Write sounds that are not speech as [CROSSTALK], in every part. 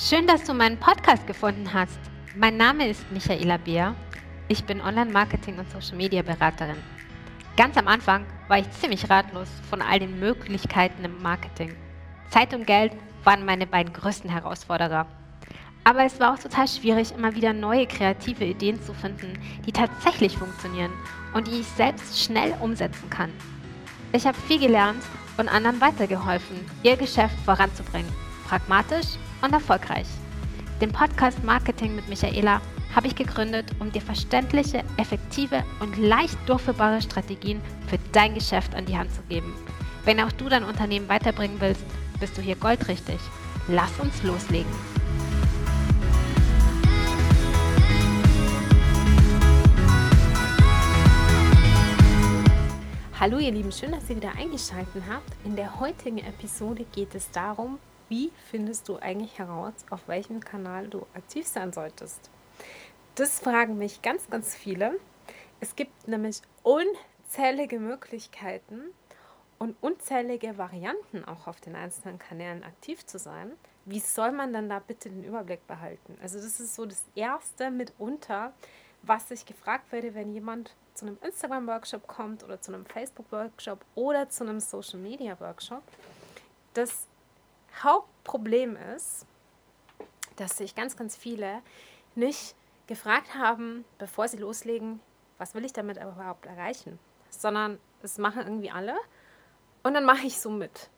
Schön, dass du meinen Podcast gefunden hast. Mein Name ist Michaela Beer. Ich bin Online-Marketing- und Social-Media-Beraterin. Ganz am Anfang war ich ziemlich ratlos von all den Möglichkeiten im Marketing. Zeit und Geld waren meine beiden größten Herausforderer. Aber es war auch total schwierig, immer wieder neue kreative Ideen zu finden, die tatsächlich funktionieren und die ich selbst schnell umsetzen kann. Ich habe viel gelernt und anderen weitergeholfen, ihr Geschäft voranzubringen. Pragmatisch und erfolgreich. Den Podcast Marketing mit Michaela habe ich gegründet, um dir verständliche, effektive und leicht durchführbare Strategien für dein Geschäft an die Hand zu geben. Wenn auch du dein Unternehmen weiterbringen willst, bist du hier goldrichtig. Lass uns loslegen. Hallo ihr Lieben, schön, dass ihr wieder eingeschaltet habt. In der heutigen Episode geht es darum, wie findest du eigentlich heraus, auf welchem Kanal du aktiv sein solltest? Das fragen mich ganz, ganz viele. Es gibt nämlich unzählige Möglichkeiten und unzählige Varianten auch auf den einzelnen Kanälen aktiv zu sein. Wie soll man dann da bitte den Überblick behalten? Also das ist so das Erste mitunter, was ich gefragt werde, wenn jemand zu einem Instagram-Workshop kommt oder zu einem Facebook-Workshop oder zu einem Social-Media-Workshop. Das Hauptproblem ist, dass sich ganz, ganz viele nicht gefragt haben, bevor sie loslegen, was will ich damit überhaupt erreichen, sondern es machen irgendwie alle und dann mache ich so mit.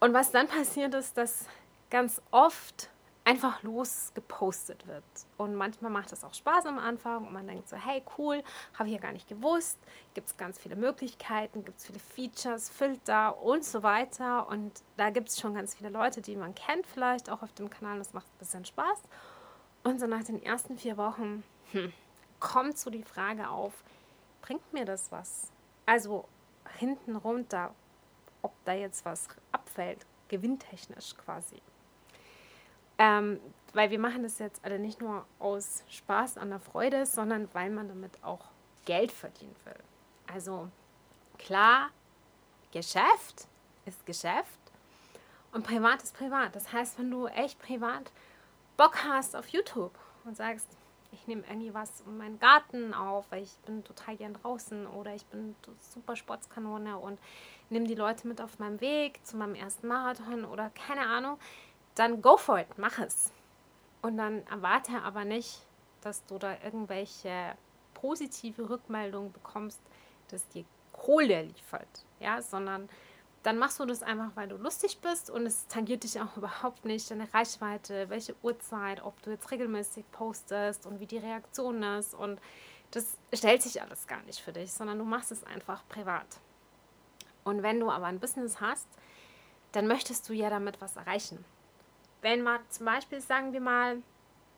Und was dann [LAUGHS] passiert ist, dass ganz oft einfach losgepostet wird. Und manchmal macht es auch Spaß am Anfang und man denkt so, hey cool, habe ich ja gar nicht gewusst. Gibt es ganz viele Möglichkeiten, gibt es viele Features, Filter und so weiter. Und da gibt es schon ganz viele Leute, die man kennt vielleicht auch auf dem Kanal. Das macht ein bisschen Spaß. Und so nach den ersten vier Wochen hm, kommt so die Frage auf, bringt mir das was? Also hinten runter, ob da jetzt was abfällt, gewinntechnisch quasi. Ähm, weil wir machen das jetzt alle nicht nur aus Spaß an der Freude, sondern weil man damit auch Geld verdienen will. Also klar, Geschäft ist Geschäft und privat ist privat. Das heißt, wenn du echt privat Bock hast auf YouTube und sagst, ich nehme irgendwie was in meinen Garten auf, weil ich bin total gern draußen oder ich bin super Sportskanone und nehme die Leute mit auf meinem Weg zu meinem ersten Marathon oder keine Ahnung, dann go for it, mach es. Und dann erwarte aber nicht, dass du da irgendwelche positive Rückmeldungen bekommst, dass dir Kohle liefert, ja, sondern dann machst du das einfach, weil du lustig bist und es tangiert dich auch [LAUGHS] überhaupt nicht, deine Reichweite, welche Uhrzeit, ob du jetzt regelmäßig postest und wie die Reaktion ist und das stellt sich alles gar nicht für dich, sondern du machst es einfach privat. Und wenn du aber ein Business hast, dann möchtest du ja damit was erreichen wenn man zum Beispiel, sagen wir mal,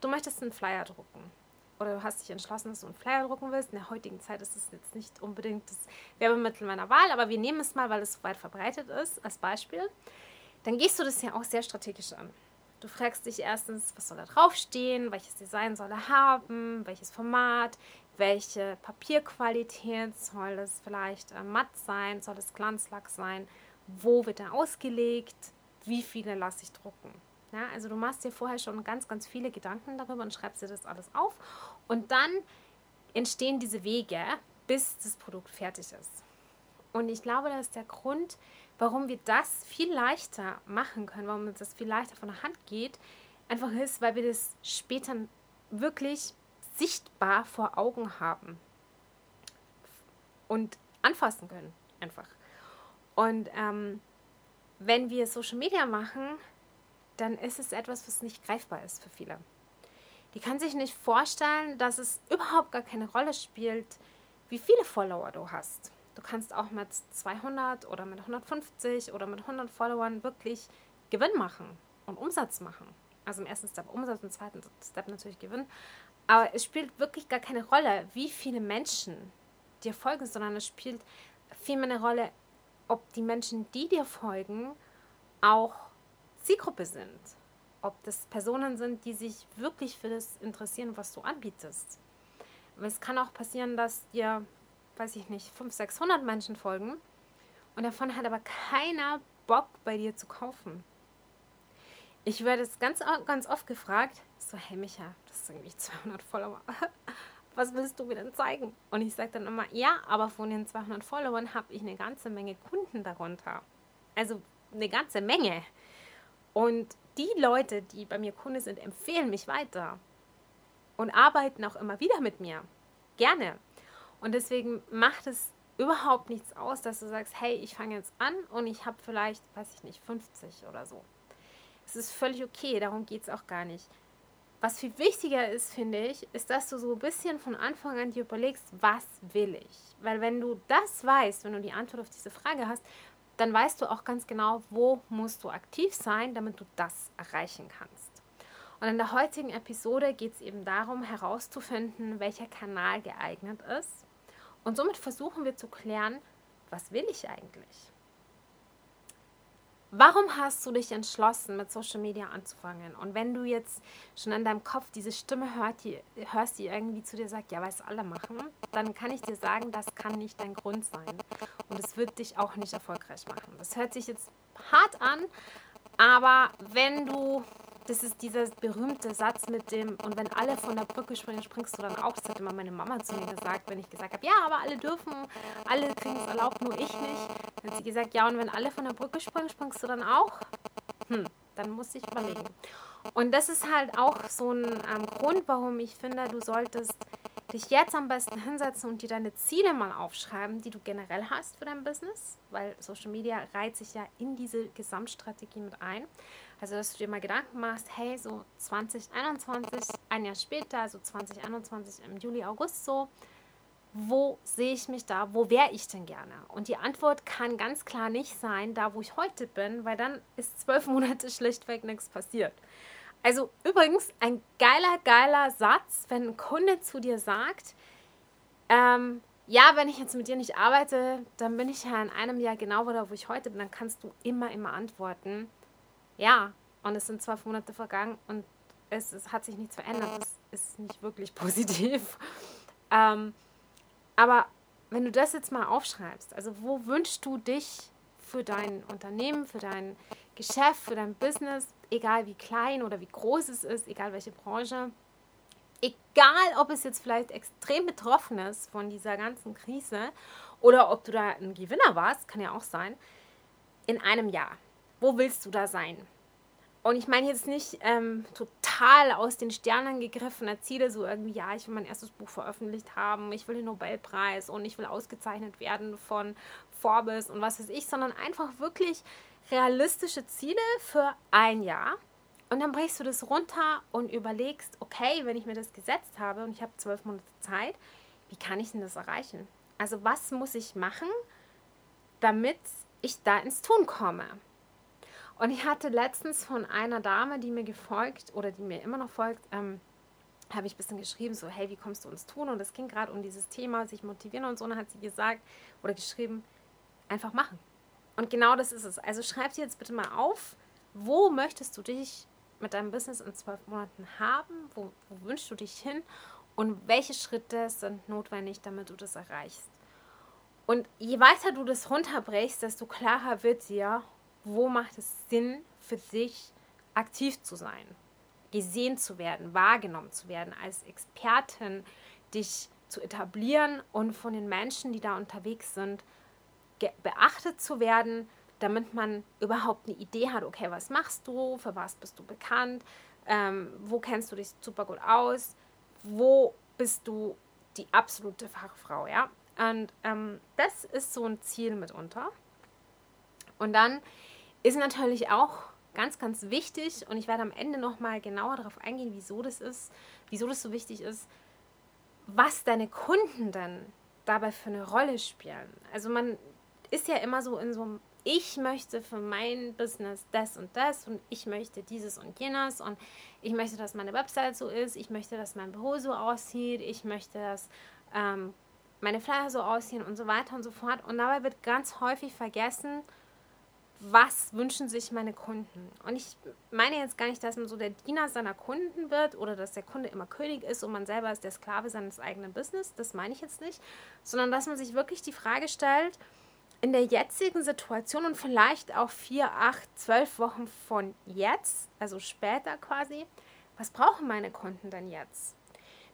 du möchtest einen Flyer drucken oder du hast dich entschlossen, dass du einen Flyer drucken willst. In der heutigen Zeit ist es jetzt nicht unbedingt das Werbemittel meiner Wahl, aber wir nehmen es mal, weil es so weit verbreitet ist, als Beispiel. Dann gehst du das ja auch sehr strategisch an. Du fragst dich erstens, was soll da draufstehen, welches Design soll er haben, welches Format, welche Papierqualität, soll es vielleicht äh, matt sein, soll es Glanzlack sein, wo wird er ausgelegt, wie viele lasse ich drucken. Ja, also du machst dir vorher schon ganz, ganz viele Gedanken darüber und schreibst dir das alles auf. Und dann entstehen diese Wege, bis das Produkt fertig ist. Und ich glaube, das ist der Grund, warum wir das viel leichter machen können, warum uns das viel leichter von der Hand geht, einfach ist, weil wir das später wirklich sichtbar vor Augen haben und anfassen können, einfach. Und ähm, wenn wir Social Media machen, dann ist es etwas, was nicht greifbar ist für viele. Die kann sich nicht vorstellen, dass es überhaupt gar keine Rolle spielt, wie viele Follower du hast. Du kannst auch mit 200 oder mit 150 oder mit 100 Followern wirklich Gewinn machen und Umsatz machen. Also im ersten Step Umsatz, im zweiten Step natürlich Gewinn. Aber es spielt wirklich gar keine Rolle, wie viele Menschen dir folgen, sondern es spielt vielmehr eine Rolle, ob die Menschen, die dir folgen, auch Zielgruppe sind. Ob das Personen sind, die sich wirklich für das interessieren, was du anbietest. Es kann auch passieren, dass dir, weiß ich nicht, 500, 600 Menschen folgen und davon hat aber keiner Bock bei dir zu kaufen. ich werde es ganz, ganz oft gefragt, so, hey Micha, das sind irgendwie 200 Follower. [LAUGHS] Was willst du mir denn zeigen? Und ich sage dann immer, ja, aber von den 200 Followern habe ich eine ganze Menge Kunden darunter. Also eine ganze Menge. Und die Leute, die bei mir Kunde sind, empfehlen mich weiter und arbeiten auch immer wieder mit mir. Gerne. Und deswegen macht es überhaupt nichts aus, dass du sagst, hey, ich fange jetzt an und ich habe vielleicht, weiß ich nicht, 50 oder so. Es ist völlig okay, darum geht es auch gar nicht. Was viel wichtiger ist, finde ich, ist, dass du so ein bisschen von Anfang an dir überlegst, was will ich? Weil wenn du das weißt, wenn du die Antwort auf diese Frage hast, dann weißt du auch ganz genau, wo musst du aktiv sein, damit du das erreichen kannst. Und in der heutigen Episode geht es eben darum, herauszufinden, welcher Kanal geeignet ist. Und somit versuchen wir zu klären, was will ich eigentlich? Warum hast du dich entschlossen, mit Social Media anzufangen? Und wenn du jetzt schon in deinem Kopf diese Stimme hört, die, hörst, die irgendwie zu dir sagt, ja, weil es alle machen, dann kann ich dir sagen, das kann nicht dein Grund sein. Und es wird dich auch nicht erfolgreich machen. Das hört sich jetzt hart an, aber wenn du das ist dieser berühmte Satz mit dem, und wenn alle von der Brücke springen, springst du dann auch. Das hat immer meine Mama zu mir gesagt, wenn ich gesagt habe, ja, aber alle dürfen, alle kriegen es erlaubt, nur ich nicht. Dann hat sie gesagt, ja, und wenn alle von der Brücke springen, springst du dann auch? Hm, dann muss ich überlegen. Und das ist halt auch so ein ähm, Grund, warum ich finde, du solltest dich jetzt am besten hinsetzen und dir deine Ziele mal aufschreiben, die du generell hast für dein Business, weil Social Media reiht sich ja in diese Gesamtstrategie mit ein. Also, dass du dir mal Gedanken machst, hey, so 2021, ein Jahr später, also 2021 im Juli, August so, wo sehe ich mich da, wo wäre ich denn gerne? Und die Antwort kann ganz klar nicht sein, da wo ich heute bin, weil dann ist zwölf Monate [LAUGHS] schlichtweg nichts passiert. Also übrigens ein geiler, geiler Satz, wenn ein Kunde zu dir sagt, ähm, ja, wenn ich jetzt mit dir nicht arbeite, dann bin ich ja in einem Jahr genau da, wo ich heute bin, dann kannst du immer, immer antworten, ja, und es sind zwölf Monate vergangen und es, es hat sich nichts verändert. Das ist nicht wirklich [LAUGHS] positiv. Ähm, aber wenn du das jetzt mal aufschreibst, also wo wünschst du dich für dein Unternehmen, für dein Geschäft, für dein Business, egal wie klein oder wie groß es ist, egal welche Branche, egal ob es jetzt vielleicht extrem betroffen ist von dieser ganzen Krise oder ob du da ein Gewinner warst, kann ja auch sein, in einem Jahr. Wo willst du da sein? Und ich meine jetzt nicht ähm, total aus den Sternen gegriffene Ziele, so irgendwie, ja, ich will mein erstes Buch veröffentlicht haben, ich will den Nobelpreis und ich will ausgezeichnet werden von Forbes und was weiß ich, sondern einfach wirklich realistische Ziele für ein Jahr. Und dann brichst du das runter und überlegst, okay, wenn ich mir das gesetzt habe und ich habe zwölf Monate Zeit, wie kann ich denn das erreichen? Also was muss ich machen, damit ich da ins Tun komme? Und ich hatte letztens von einer Dame, die mir gefolgt oder die mir immer noch folgt, ähm, habe ich ein bisschen geschrieben, so, hey, wie kommst du uns tun? Und es ging gerade um dieses Thema, sich motivieren und so. Und dann hat sie gesagt oder geschrieben, einfach machen. Und genau das ist es. Also schreib dir jetzt bitte mal auf, wo möchtest du dich mit deinem Business in zwölf Monaten haben? Wo, wo wünschst du dich hin? Und welche Schritte sind notwendig, damit du das erreichst? Und je weiter du das runterbrichst, desto klarer wird dir, wo macht es Sinn für dich aktiv zu sein, gesehen zu werden, wahrgenommen zu werden, als Expertin dich zu etablieren und von den Menschen, die da unterwegs sind, beachtet zu werden, damit man überhaupt eine Idee hat, okay, was machst du, für was bist du bekannt, ähm, wo kennst du dich super gut aus, wo bist du die absolute Fachfrau, ja? Und ähm, das ist so ein Ziel mitunter. Und dann ist natürlich auch ganz, ganz wichtig und ich werde am Ende nochmal genauer darauf eingehen, wieso das ist, wieso das so wichtig ist, was deine Kunden dann dabei für eine Rolle spielen. Also man ist ja immer so in so einem ich möchte für mein Business das und das und ich möchte dieses und jenes und ich möchte, dass meine Website so ist, ich möchte, dass mein Büro so aussieht, ich möchte, dass ähm, meine Flyer so aussehen und so weiter und so fort. Und dabei wird ganz häufig vergessen, was wünschen sich meine Kunden? Und ich meine jetzt gar nicht, dass man so der Diener seiner Kunden wird oder dass der Kunde immer König ist und man selber ist der Sklave seines eigenen Business. Das meine ich jetzt nicht, sondern dass man sich wirklich die Frage stellt, in der jetzigen Situation und vielleicht auch vier, acht, zwölf Wochen von jetzt, also später quasi, was brauchen meine Kunden denn jetzt?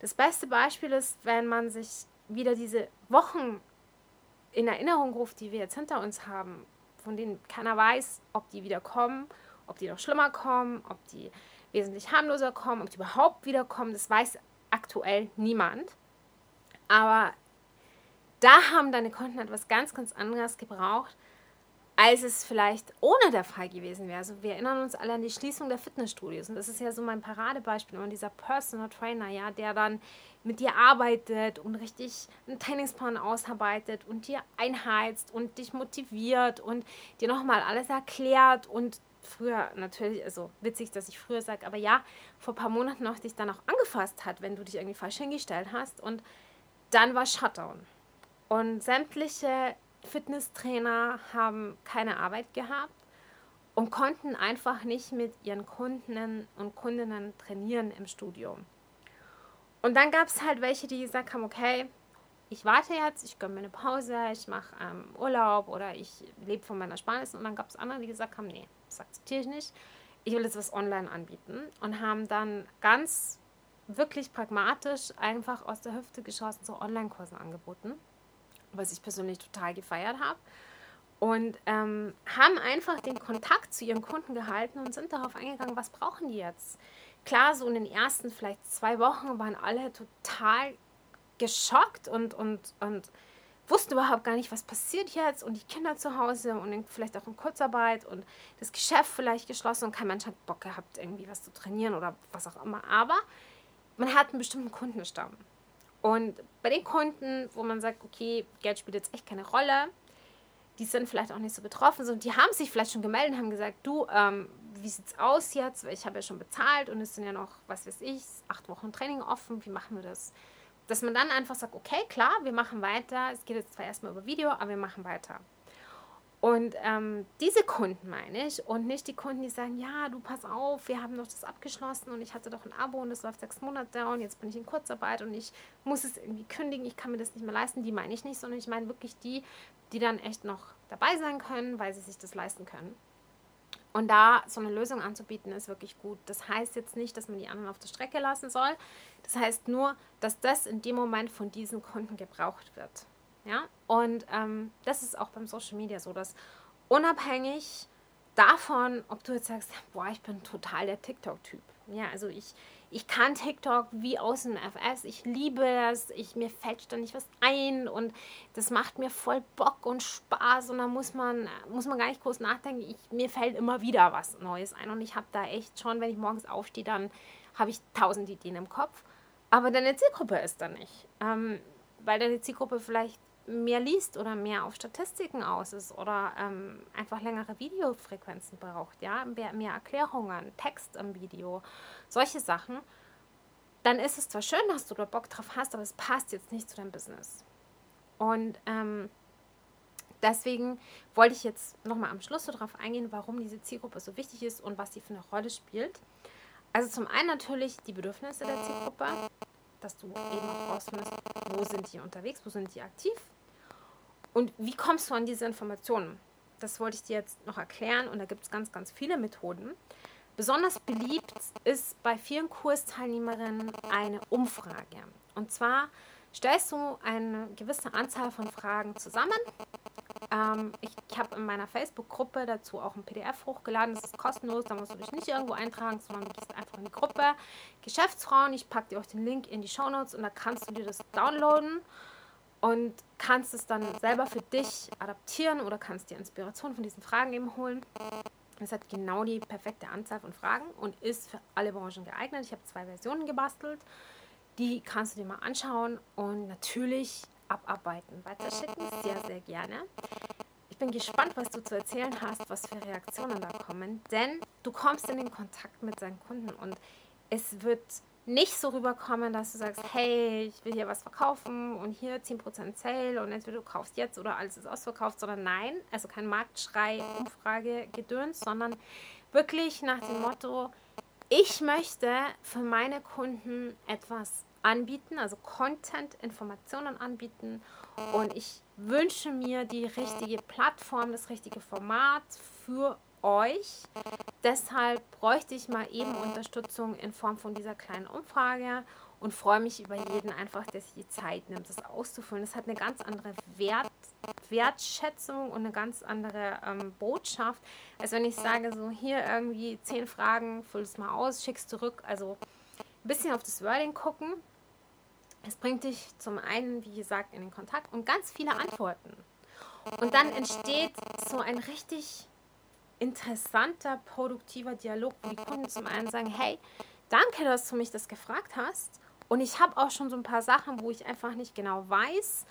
Das beste Beispiel ist, wenn man sich wieder diese Wochen in Erinnerung ruft, die wir jetzt hinter uns haben, von denen keiner weiß, ob die wieder kommen, ob die noch schlimmer kommen, ob die wesentlich harmloser kommen, ob die überhaupt wiederkommen, das weiß aktuell niemand. Aber da haben deine Kunden etwas ganz, ganz anderes gebraucht, als es vielleicht ohne der Fall gewesen wäre. Also wir erinnern uns alle an die Schließung der Fitnessstudios. Und das ist ja so mein Paradebeispiel. Und dieser Personal Trainer, ja, der dann mit dir arbeitet und richtig einen Trainingsplan ausarbeitet und dir einheizt und dich motiviert und dir nochmal alles erklärt und früher natürlich, also witzig, dass ich früher sage, aber ja, vor ein paar Monaten noch dich dann auch angefasst hat, wenn du dich irgendwie falsch hingestellt hast. Und dann war Shutdown. Und sämtliche Fitnesstrainer haben keine Arbeit gehabt und konnten einfach nicht mit ihren Kunden und Kundinnen trainieren im Studio. Und dann gab es halt welche, die gesagt haben, okay, ich warte jetzt, ich gönne mir eine Pause, ich mache ähm, Urlaub oder ich lebe von meiner Sparnis. Und dann gab es andere, die gesagt haben, nee, das akzeptiere ich nicht. Ich will jetzt was online anbieten und haben dann ganz wirklich pragmatisch einfach aus der Hüfte geschossen so Online-Kurse angeboten, was ich persönlich total gefeiert habe. Und ähm, haben einfach den Kontakt zu ihren Kunden gehalten und sind darauf eingegangen, was brauchen die jetzt? Klar, so in den ersten vielleicht zwei Wochen waren alle total geschockt und, und, und wussten überhaupt gar nicht, was passiert jetzt und die Kinder zu Hause und vielleicht auch in Kurzarbeit und das Geschäft vielleicht geschlossen und kein Mensch hat Bock gehabt, irgendwie was zu trainieren oder was auch immer. Aber man hat einen bestimmten Kundenstamm. Und bei den Kunden, wo man sagt, okay, Geld spielt jetzt echt keine Rolle, die sind vielleicht auch nicht so betroffen, sondern die haben sich vielleicht schon gemeldet und haben gesagt, du, ähm, wie sieht's aus jetzt? Ich habe ja schon bezahlt und es sind ja noch, was weiß ich, acht Wochen Training offen. Wie machen wir das? Dass man dann einfach sagt, okay, klar, wir machen weiter. Es geht jetzt zwar erstmal über Video, aber wir machen weiter. Und ähm, diese Kunden meine ich und nicht die Kunden, die sagen, ja, du pass auf, wir haben doch das abgeschlossen und ich hatte doch ein Abo und das läuft sechs Monate und jetzt bin ich in Kurzarbeit und ich muss es irgendwie kündigen, ich kann mir das nicht mehr leisten. Die meine ich nicht, sondern ich meine wirklich die, die dann echt noch dabei sein können, weil sie sich das leisten können. Und da so eine Lösung anzubieten, ist wirklich gut. Das heißt jetzt nicht, dass man die anderen auf der Strecke lassen soll. Das heißt nur, dass das in dem Moment von diesen Kunden gebraucht wird. Ja? Und ähm, das ist auch beim Social Media so, dass unabhängig davon, ob du jetzt sagst, boah, ich bin total der TikTok-Typ. Ja, also ich, ich kann TikTok wie aus dem FS. Ich liebe das. Ich, mir fällt ständig was ein und das macht mir voll Bock und Spaß und da muss man, muss man gar nicht groß nachdenken. Ich, mir fällt immer wieder was Neues ein und ich habe da echt schon, wenn ich morgens aufstehe, dann habe ich tausend Ideen im Kopf. Aber deine Zielgruppe ist da nicht. Ähm, weil deine Zielgruppe vielleicht mehr liest oder mehr auf Statistiken aus ist oder ähm, einfach längere Videofrequenzen braucht, ja, mehr, mehr Erklärungen, Text im Video, solche Sachen, dann ist es zwar schön, dass du da Bock drauf hast, aber es passt jetzt nicht zu deinem Business. Und ähm, deswegen wollte ich jetzt nochmal am Schluss so darauf eingehen, warum diese Zielgruppe so wichtig ist und was sie für eine Rolle spielt. Also zum einen natürlich die Bedürfnisse der Zielgruppe, dass du eben auch rausfindest, wo sind die unterwegs, wo sind die aktiv, und wie kommst du an diese Informationen? Das wollte ich dir jetzt noch erklären und da gibt es ganz, ganz viele Methoden. Besonders beliebt ist bei vielen Kursteilnehmerinnen eine Umfrage. Und zwar stellst du eine gewisse Anzahl von Fragen zusammen. Ähm, ich, ich habe in meiner Facebook-Gruppe dazu auch ein PDF hochgeladen. Das ist kostenlos, da musst du dich nicht irgendwo eintragen, sondern du gehst einfach in die Gruppe Geschäftsfrauen. Ich packe dir auch den Link in die Show Notes und da kannst du dir das downloaden und kannst es dann selber für dich adaptieren oder kannst dir Inspiration von diesen Fragen eben holen. Es hat genau die perfekte Anzahl von Fragen und ist für alle Branchen geeignet. Ich habe zwei Versionen gebastelt. Die kannst du dir mal anschauen und natürlich abarbeiten. Weiterschicken sehr, sehr gerne. Ich bin gespannt, was du zu erzählen hast, was für Reaktionen da kommen, denn du kommst in den Kontakt mit deinen Kunden und es wird nicht so rüberkommen, dass du sagst, hey, ich will hier was verkaufen und hier 10% Sale und entweder du kaufst jetzt oder alles ist ausverkauft, sondern nein, also kein Marktschrei, Umfrage, Gedöns, sondern wirklich nach dem Motto, ich möchte für meine Kunden etwas anbieten, also Content, Informationen anbieten. Und ich wünsche mir die richtige Plattform, das richtige Format für euch. Deshalb bräuchte ich mal eben Unterstützung in Form von dieser kleinen Umfrage und freue mich über jeden einfach, der sich die Zeit nimmt, das auszufüllen. Das hat eine ganz andere Wert, Wertschätzung und eine ganz andere ähm, Botschaft, als wenn ich sage, so hier irgendwie zehn Fragen, füll es mal aus, schick's zurück. Also ein bisschen auf das Wording gucken. Es bringt dich zum einen, wie gesagt, in den Kontakt und ganz viele Antworten. Und dann entsteht so ein richtig interessanter, produktiver Dialog, wo die Kunden zum einen sagen, hey, danke, dass du mich das gefragt hast. Und ich habe auch schon so ein paar Sachen, wo ich einfach nicht genau weiß,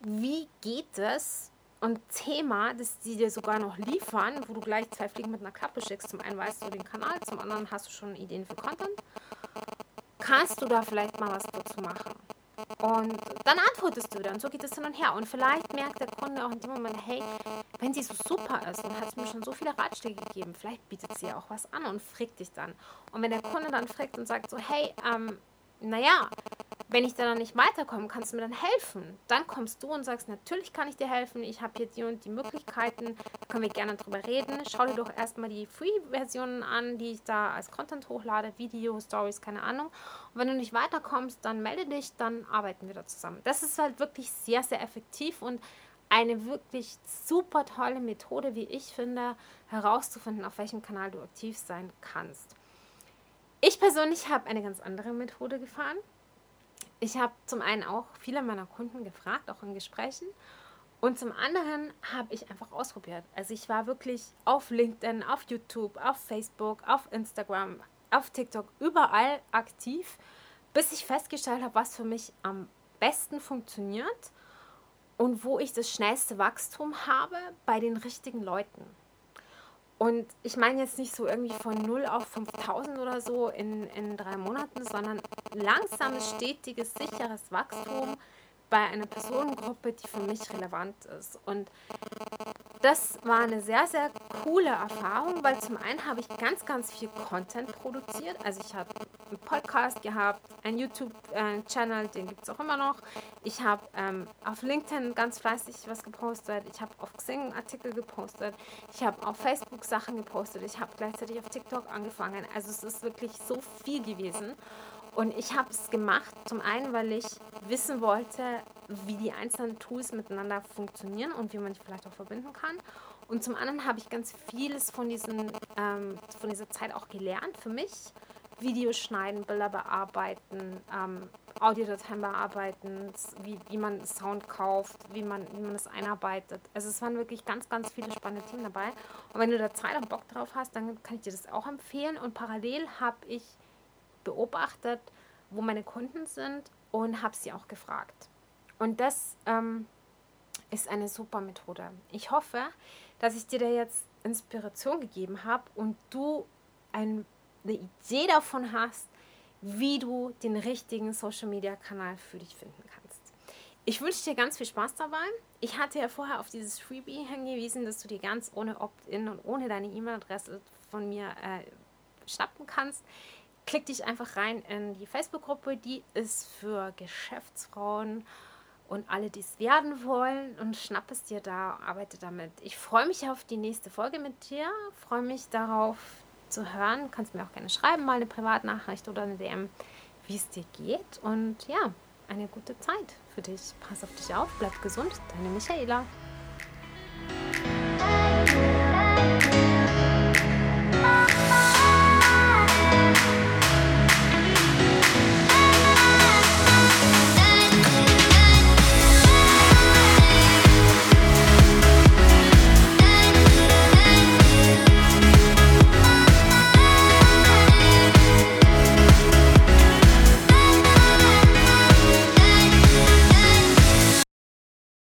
wie geht es. Und Thema, das die dir sogar noch liefern, wo du gleich zwei Fliegen mit einer Klappe schickst. Zum einen weißt du den Kanal, zum anderen hast du schon Ideen für Content. Kannst du da vielleicht mal was dazu machen? Und dann antwortest du und so geht es hin und her. Und vielleicht merkt der Kunde auch in dem Moment, hey, wenn sie so super ist und hat mir schon so viele Ratschläge gegeben, vielleicht bietet sie ja auch was an und fragt dich dann. Und wenn der Kunde dann fragt und sagt so, hey, ähm, naja, wenn ich da dann nicht weiterkomme, kannst du mir dann helfen? Dann kommst du und sagst, natürlich kann ich dir helfen, ich habe hier die und die Möglichkeiten, können wir gerne drüber reden. Schau dir doch erstmal die Free-Versionen an, die ich da als Content hochlade, Video, Stories, keine Ahnung. Und wenn du nicht weiterkommst, dann melde dich, dann arbeiten wir da zusammen. Das ist halt wirklich sehr, sehr effektiv und eine wirklich super tolle Methode, wie ich finde, herauszufinden, auf welchem Kanal du aktiv sein kannst. Ich persönlich habe eine ganz andere Methode gefahren. Ich habe zum einen auch viele meiner Kunden gefragt, auch in Gesprächen. Und zum anderen habe ich einfach ausprobiert. Also ich war wirklich auf LinkedIn, auf YouTube, auf Facebook, auf Instagram, auf TikTok, überall aktiv, bis ich festgestellt habe, was für mich am besten funktioniert und wo ich das schnellste Wachstum habe bei den richtigen Leuten. Und ich meine jetzt nicht so irgendwie von 0 auf 5000 oder so in, in drei Monaten, sondern langsames, stetiges, sicheres Wachstum bei einer Personengruppe, die für mich relevant ist. Und das war eine sehr, sehr coole Erfahrung, weil zum einen habe ich ganz, ganz viel Content produziert. Also ich habe einen Podcast gehabt, einen YouTube-Channel, den gibt es auch immer noch. Ich habe ähm, auf LinkedIn ganz fleißig was gepostet. Ich habe auf Xing Artikel gepostet. Ich habe auf Facebook Sachen gepostet. Ich habe gleichzeitig auf TikTok angefangen. Also es ist wirklich so viel gewesen. Und ich habe es gemacht, zum einen, weil ich wissen wollte, wie die einzelnen Tools miteinander funktionieren und wie man die vielleicht auch verbinden kann. Und zum anderen habe ich ganz vieles von, diesen, ähm, von dieser Zeit auch gelernt für mich. Videos schneiden, Bilder bearbeiten, ähm, Audiodateien bearbeiten, wie, wie man Sound kauft, wie man, wie man das einarbeitet. Also es waren wirklich ganz, ganz viele spannende Themen dabei. Und wenn du da Zeit und Bock drauf hast, dann kann ich dir das auch empfehlen. Und parallel habe ich beobachtet, wo meine Kunden sind und habe sie auch gefragt. Und das ähm, ist eine super Methode. Ich hoffe, dass ich dir da jetzt Inspiration gegeben habe und du ein, eine Idee davon hast, wie du den richtigen Social Media Kanal für dich finden kannst. Ich wünsche dir ganz viel Spaß dabei. Ich hatte ja vorher auf dieses Freebie hingewiesen, dass du dir ganz ohne Opt-in und ohne deine E-Mail-Adresse von mir äh, schnappen kannst klick dich einfach rein in die Facebook-Gruppe. Die ist für Geschäftsfrauen und alle, die es werden wollen und schnapp es dir da, arbeite damit. Ich freue mich auf die nächste Folge mit dir, freue mich darauf zu hören. Kannst mir auch gerne schreiben, mal eine Privatnachricht oder eine DM, wie es dir geht. Und ja, eine gute Zeit für dich. Pass auf dich auf, bleib gesund. Deine Michaela.